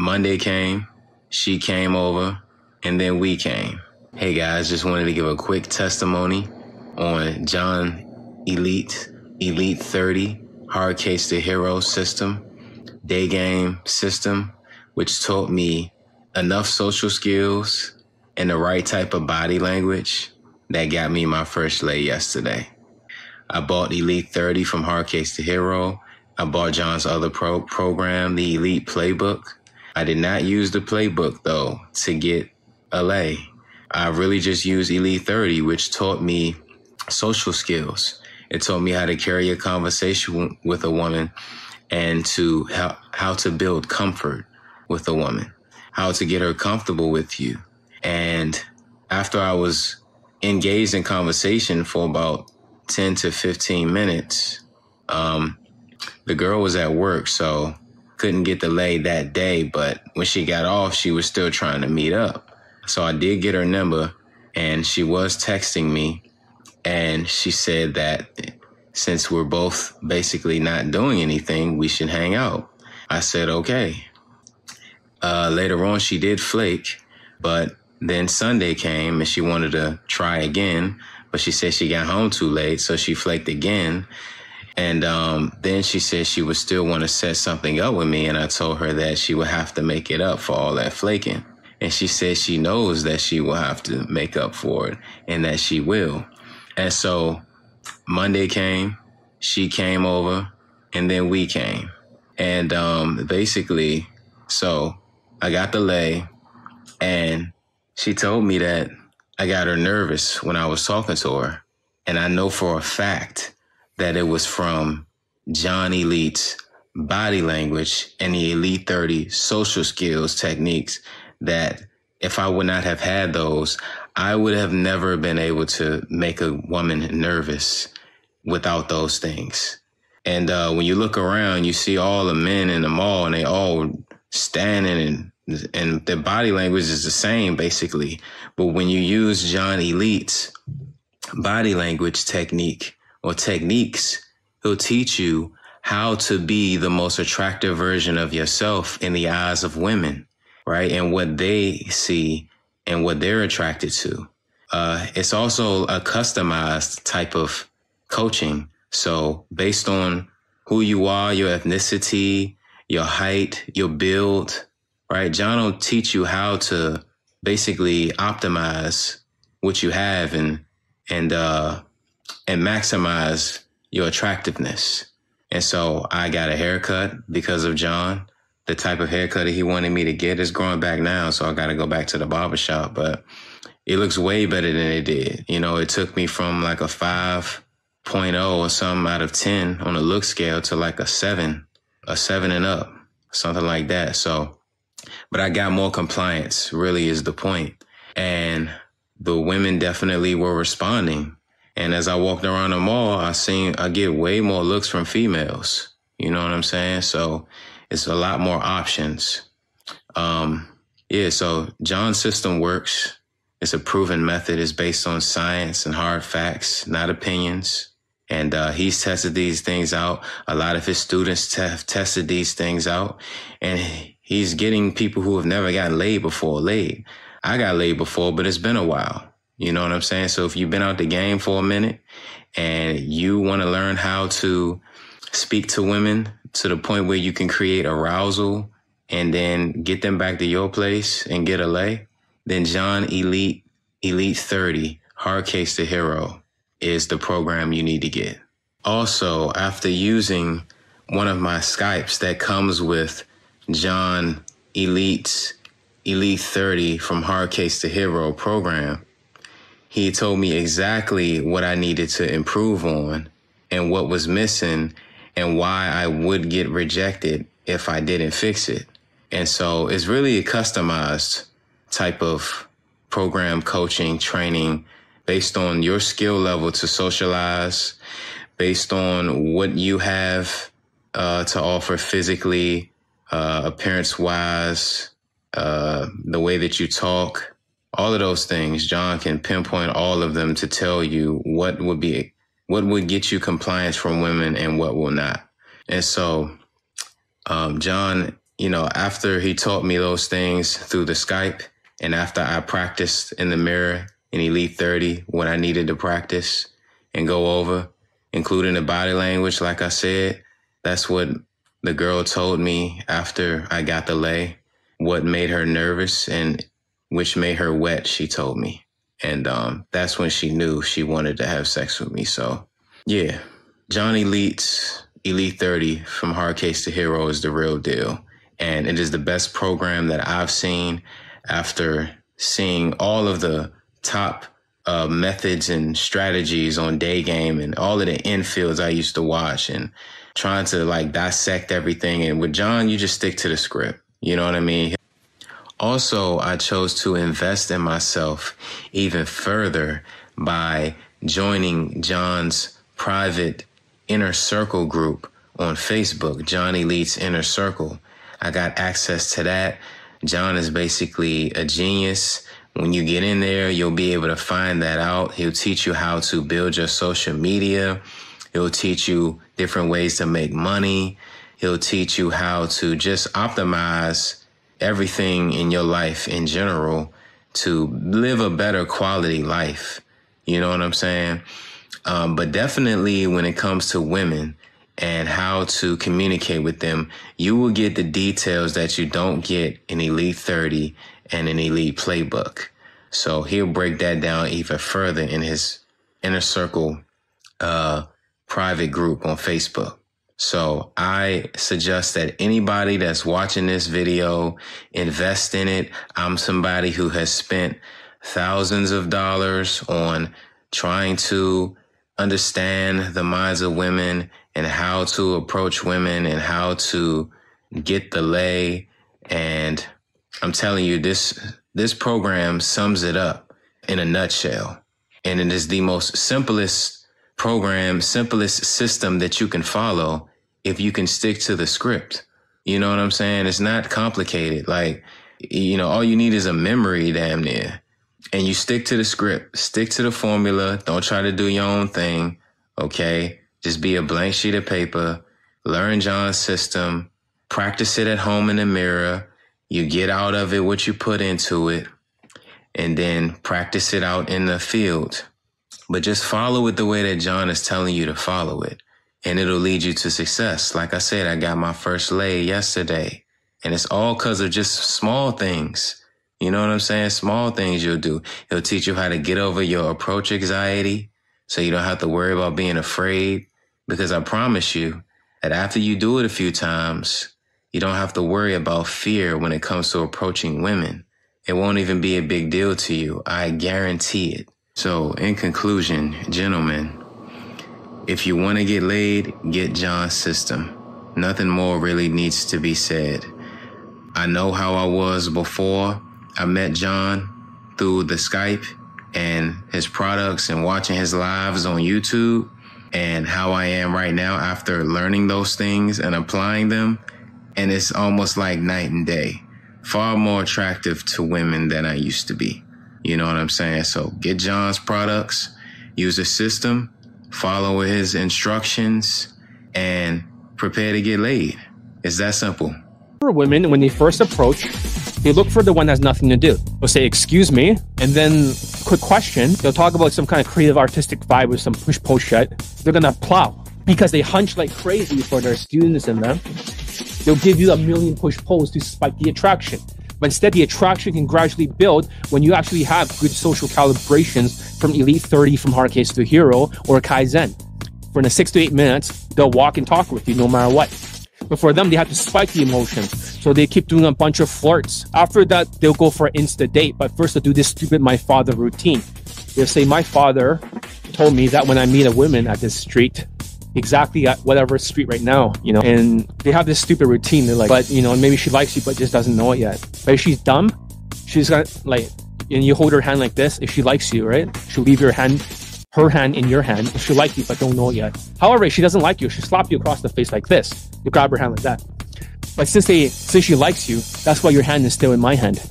Monday came, she came over, and then we came. Hey guys, just wanted to give a quick testimony on John Elite, Elite 30, Hard Case to Hero system, day game system, which taught me enough social skills and the right type of body language that got me my first lay yesterday. I bought Elite 30 from Hard Case to Hero. I bought John's other pro- program, the Elite Playbook. I did not use the playbook though to get a lay. I really just used Elite 30, which taught me social skills. It taught me how to carry a conversation with a woman and to how, how to build comfort with a woman, how to get her comfortable with you. And after I was engaged in conversation for about 10 to 15 minutes, um, the girl was at work, so couldn't get lay that day. But when she got off, she was still trying to meet up. So I did get her number and she was texting me and she said that since we're both basically not doing anything, we should hang out. I said, okay. Uh, later on, she did flake, but then Sunday came and she wanted to try again, but she said she got home too late, so she flaked again. And um, then she said she would still want to set something up with me, and I told her that she would have to make it up for all that flaking. And she said she knows that she will have to make up for it and that she will. And so Monday came, she came over, and then we came. And um, basically, so I got the lay, and she told me that I got her nervous when I was talking to her. And I know for a fact that it was from John Elite's body language and the Elite 30 social skills techniques that if I would not have had those, I would have never been able to make a woman nervous without those things. And uh, when you look around, you see all the men in the mall and they all standing and and their body language is the same basically. But when you use John Elite's body language technique or techniques, he'll teach you how to be the most attractive version of yourself in the eyes of women right? And what they see and what they're attracted to. Uh, it's also a customized type of coaching. So based on who you are, your ethnicity, your height, your build, right? John will teach you how to basically optimize what you have and, and, uh, and maximize your attractiveness. And so I got a haircut because of John the type of haircut that he wanted me to get is growing back now. So I got to go back to the barbershop, but it looks way better than it did. You know, it took me from like a 5.0 or something out of 10 on a look scale to like a seven, a seven and up, something like that. So, but I got more compliance really is the point. And the women definitely were responding. And as I walked around the mall, I seen, I get way more looks from females. You know what I'm saying? So it's a lot more options. Um, yeah, so John's system works. It's a proven method. It's based on science and hard facts, not opinions. And uh, he's tested these things out. A lot of his students have tested these things out, and he's getting people who have never gotten laid before laid. I got laid before, but it's been a while. You know what I'm saying? So if you've been out the game for a minute and you want to learn how to speak to women to the point where you can create arousal and then get them back to your place and get a lay, then John Elite Elite 30 Hard Case to Hero is the program you need to get. Also, after using one of my Skypes that comes with John Elite's Elite 30 from Hard Case to Hero program, he told me exactly what I needed to improve on and what was missing and why I would get rejected if I didn't fix it. And so it's really a customized type of program coaching training based on your skill level to socialize, based on what you have uh, to offer physically, uh, appearance wise, uh, the way that you talk, all of those things. John can pinpoint all of them to tell you what would be what would get you compliance from women and what will not. And so, um, John you know, after he taught me those things through the Skype, and after I practiced in the mirror in Elite 30 what I needed to practice and go over, including the body language, like I said, that's what the girl told me after I got the lay, what made her nervous and which made her wet, she told me. And um, that's when she knew she wanted to have sex with me. So, yeah, John Elite's Elite 30 from Hard Case to Hero is the real deal. And it is the best program that I've seen after seeing all of the top uh, methods and strategies on day game and all of the infields I used to watch and trying to like dissect everything. And with John, you just stick to the script. You know what I mean? Also, I chose to invest in myself even further by joining John's private inner circle group on Facebook, John Elite's Inner Circle. I got access to that. John is basically a genius. When you get in there, you'll be able to find that out. He'll teach you how to build your social media. He'll teach you different ways to make money. He'll teach you how to just optimize everything in your life in general to live a better quality life. You know what I'm saying? Um, but definitely when it comes to women and how to communicate with them, you will get the details that you don't get in Elite 30 and an Elite Playbook. So he'll break that down even further in his inner circle uh, private group on Facebook. So I suggest that anybody that's watching this video invest in it. I'm somebody who has spent thousands of dollars on trying to understand the minds of women and how to approach women and how to get the lay. And I'm telling you, this, this program sums it up in a nutshell. And it is the most simplest program, simplest system that you can follow if you can stick to the script. You know what I'm saying? It's not complicated. Like, you know, all you need is a memory damn near. And you stick to the script, stick to the formula. Don't try to do your own thing. Okay. Just be a blank sheet of paper. Learn John's system. Practice it at home in the mirror. You get out of it what you put into it and then practice it out in the field. But just follow it the way that John is telling you to follow it and it'll lead you to success. Like I said, I got my first lay yesterday and it's all because of just small things. You know what I'm saying? Small things you'll do. It'll teach you how to get over your approach anxiety so you don't have to worry about being afraid. Because I promise you that after you do it a few times, you don't have to worry about fear when it comes to approaching women. It won't even be a big deal to you. I guarantee it. So in conclusion, gentlemen, if you want to get laid, get John's system. Nothing more really needs to be said. I know how I was before I met John through the Skype and his products and watching his lives on YouTube and how I am right now after learning those things and applying them. And it's almost like night and day. Far more attractive to women than I used to be. You know what I'm saying? So get John's products, use the system, follow his instructions, and prepare to get laid. It's that simple. For women, when they first approach, they look for the one that has nothing to do. They'll say, Excuse me, and then quick question. They'll talk about some kind of creative artistic vibe with some push pull shit. They're gonna plow because they hunch like crazy for their students in them. They'll give you a million push pulls to spike the attraction. But instead, the attraction can gradually build when you actually have good social calibrations from Elite 30 from Hard Case to Hero or Kaizen. For in the six to eight minutes, they'll walk and talk with you no matter what. But for them, they have to spike the emotions. So they keep doing a bunch of flirts. After that, they'll go for an insta date. But first, they'll do this stupid my father routine. They'll say, My father told me that when I meet a woman at this street, exactly at whatever street right now, you know. And they have this stupid routine. They're like, but you know, maybe she likes you, but just doesn't know it yet. But if she's dumb, she's gonna like, and you hold her hand like this. If she likes you, right, she'll leave your hand, her hand in your hand. If she likes you, but don't know it yet. However, if she doesn't like you, she'll slap you across the face like this. You grab her hand like that. But since they, since she likes you, that's why your hand is still in my hand.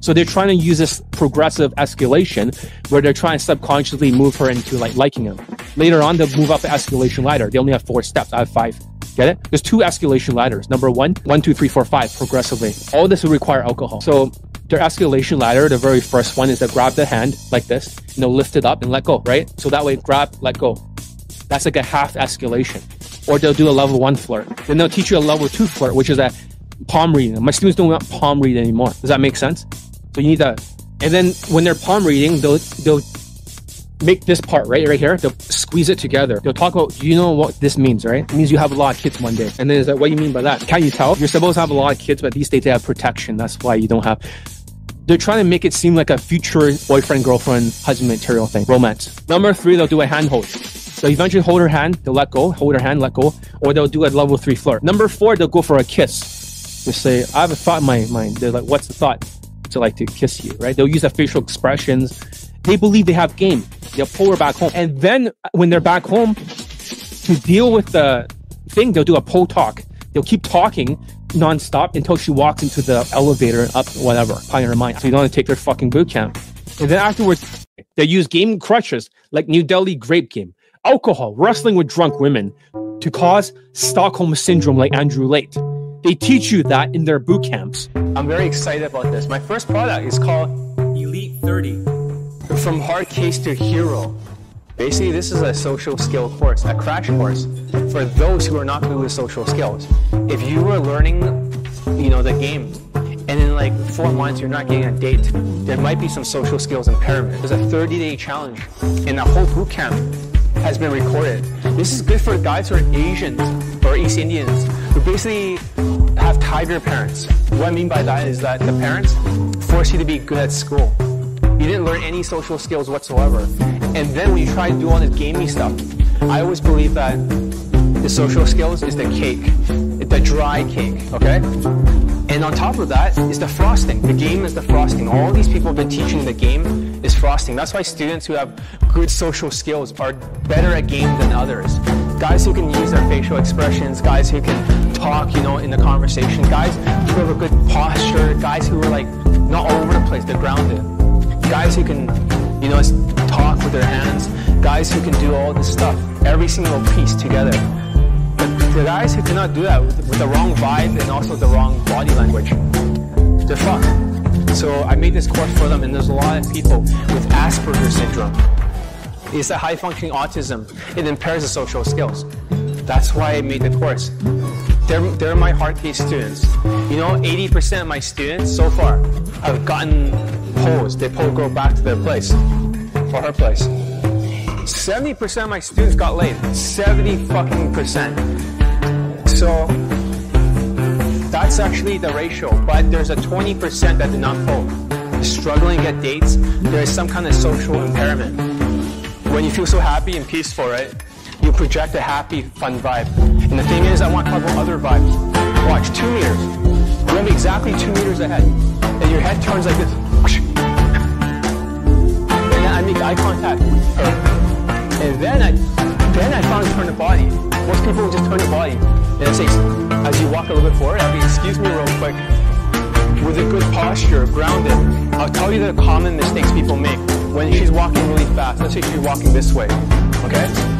So they're trying to use this progressive escalation where they're trying to subconsciously move her into like liking him. Later on, they'll move up the escalation ladder. They only have four steps. I have five. Get it? There's two escalation ladders. Number one, one, two, three, four, five, progressively. All this will require alcohol. So their escalation ladder, the very first one is to grab the hand like this, you know, lift it up and let go, right? So that way, grab, let go. That's like a half escalation. Or they'll do a level one flirt. Then they'll teach you a level two flirt, which is a palm reading. My students don't want palm read anymore. Does that make sense? So you need to, and then when they're palm reading, they'll, they'll make this part right right here. They'll squeeze it together. They'll talk about, you know what this means, right? It means you have a lot of kids one day. And then is that what do you mean by that? Can you tell? You're supposed to have a lot of kids, but these days they have protection. That's why you don't have. They're trying to make it seem like a future boyfriend, girlfriend, husband material thing, romance. Number three, they'll do a handhold. So eventually hold her hand, they'll let go, hold her hand, let go, or they'll do a level three flirt. Number four, they'll go for a kiss. They say, I have a thought in my mind. They're like, what's the thought? To like to kiss you, right? They'll use their facial expressions. They believe they have game. They'll pull her back home. And then when they're back home, to deal with the thing, they'll do a pull talk. They'll keep talking nonstop until she walks into the elevator up whatever, in her mind. So you don't want to take their fucking boot camp. And then afterwards, they use game crutches like New Delhi grape game, alcohol, wrestling with drunk women to cause Stockholm syndrome like Andrew Tate. They teach you that in their boot camps. I'm very excited about this. My first product is called Elite 30. From hard case to hero. Basically, this is a social skill course, a crash course for those who are not good with social skills. If you are learning, you know, the game, and in like four months you're not getting a date, there might be some social skills impairment. There's a 30-day challenge, and the whole boot camp has been recorded. This is good for guys who are Asians or East Indians who basically have tiger parents. What I mean by that is that the parents force you to be good at school. You didn't learn any social skills whatsoever. And then when you try to do all this gamey stuff, I always believe that the social skills is the cake, the dry cake, okay? And on top of that is the frosting. The game is the frosting. All these people have been teaching the game is frosting. That's why students who have good social skills are better at game than others. Guys who can use their facial expressions, guys who can talk, you know, in the conversation, guys who have a good posture, guys who are like not all over the place, they're grounded. Guys who can, you know, talk with their hands, guys who can do all this stuff, every single piece together. But the guys who cannot do that with, with the wrong vibe and also the wrong body language, they're fucked. So I made this course for them, and there's a lot of people with Asperger's syndrome. It's a high functioning autism. It impairs the social skills. That's why I made the course. They're, they're my hard case students. You know, 80% of my students so far have gotten posed. They pull girl back to their place or her place. 70% of my students got laid. 70 fucking percent. So that's actually the ratio. But there's a 20% that did not pull. Struggling to get dates. There is some kind of social impairment. When you feel so happy and peaceful, right? Project a happy, fun vibe. And the thing is, I want to talk about other vibes. Watch, two meters. You have exactly two meters ahead. And your head turns like this. And then I make eye contact with her. And then I, then I finally turn the body. Most people will just turn the body. And I say, as you walk a little bit forward, I'll be, excuse me real quick. With a good posture, grounded, I'll tell you the common mistakes people make when she's walking really fast. Let's say she's walking this way, okay?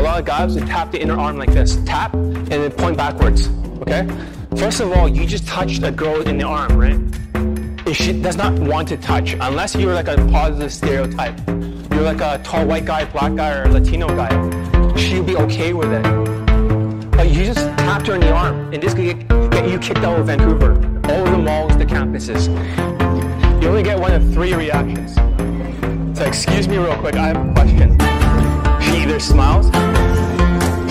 A lot of guys would tap the inner arm like this, tap, and then point backwards, okay? First of all, you just touched a girl in the arm, right? And she does not want to touch unless you're like a positive stereotype. You're like a tall white guy, black guy, or Latino guy. She'll be okay with it. But you just tapped her in the arm, and this could get, get you kicked out of Vancouver, all the malls, the campuses. You only get one of three reactions. So excuse me real quick, I have a question. She either smiles,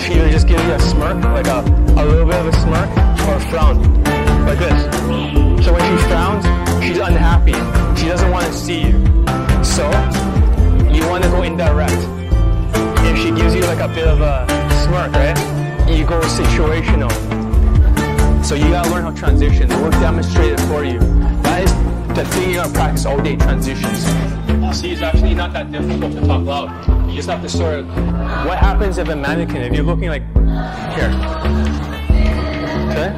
she either just gives you a smirk, like a, a little bit of a smirk, or a frown, like this. So when she frowns, she's unhappy. She doesn't want to see you. So you want to go indirect. If she gives you like a bit of a smirk, right? You go situational. So you gotta learn how to transition. We'll demonstrate it for you. That is the thing you're gonna practice all day, transitions. See, it's actually not that difficult to talk loud. You just have to sort of. What happens if a mannequin, if you're looking like here, okay?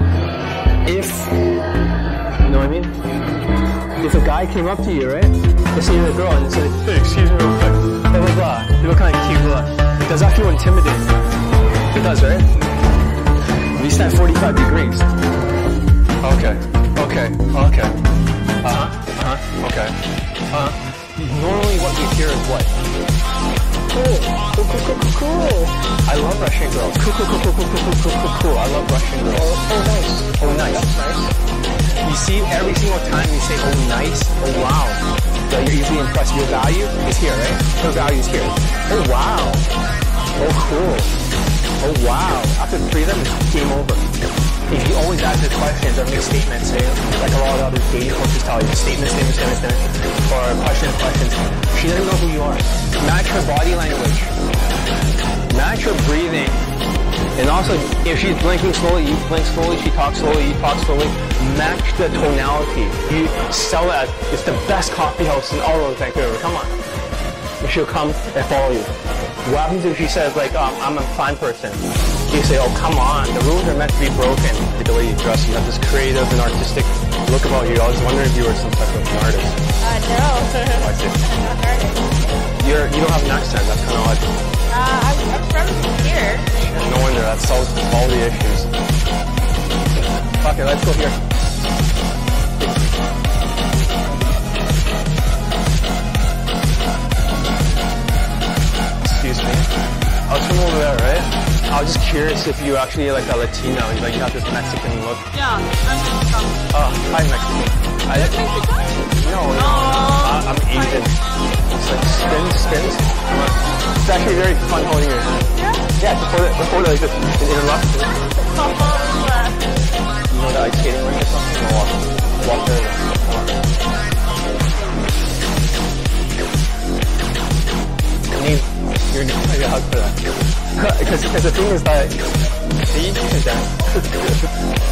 If you know what I mean? If a guy came up to you, right? Let's say you're a girl and said, "Hey, excuse me, real quick," blah blah blah. You look kind of cute. Blah. Does that feel intimidating? It does, right? We stand 45 degrees. Okay, okay, okay. Uh-huh, uh-huh, okay. Uh-huh. Normally what you hear is what? Cool, cool, cool, cool, cool, cool. I love Russian girls. Cool, cool, cool, cool, cool, cool, cool, cool, cool. I love Russian girls. Oh, oh nice. Oh, nice. nice. You see, every single time you say, oh, nice, oh, wow, that you're easily impressed. Your value is here, right? Your value is here. Oh, wow. Oh, cool. Oh, wow. After three of them, it's game over. If you always ask the questions or make statements, eh, like a lot of other dating coaches tell you, statements, statements, statements, statements, or questions, questions, she doesn't know who you are. Match her body language. Match her breathing. And also, if she's blinking slowly, you blink slowly, she talks slowly, you talk slowly. Match the tonality. You sell it as, it's the best coffee house in all of Vancouver. Come on. And she'll come and follow you. What happens if she says, like, um, I'm a fine person? You say, oh, come on, the rules are meant to be broken. The way you dress, you have this creative and artistic look about you. I was wondering if you were some type of an artist. Uh, no. I see. I'm not an artist. You're, you don't have an accent, that's kind of odd. Uh, I'm, I'm from here. No wonder, that solves all the issues. Okay, let's go here. Excuse me. I'll from over there, right? I was just curious if you actually like a Latino, like you have this Mexican look. Yeah, I'm Mexican. Oh, hi Mexican. I, no, no, oh. I, I'm Asian. It's like spins, spins. It's actually very fun holding it. Yeah? Yeah, just hold it, just hold it like this, and interlock. 这是丁力赛，第一 the thing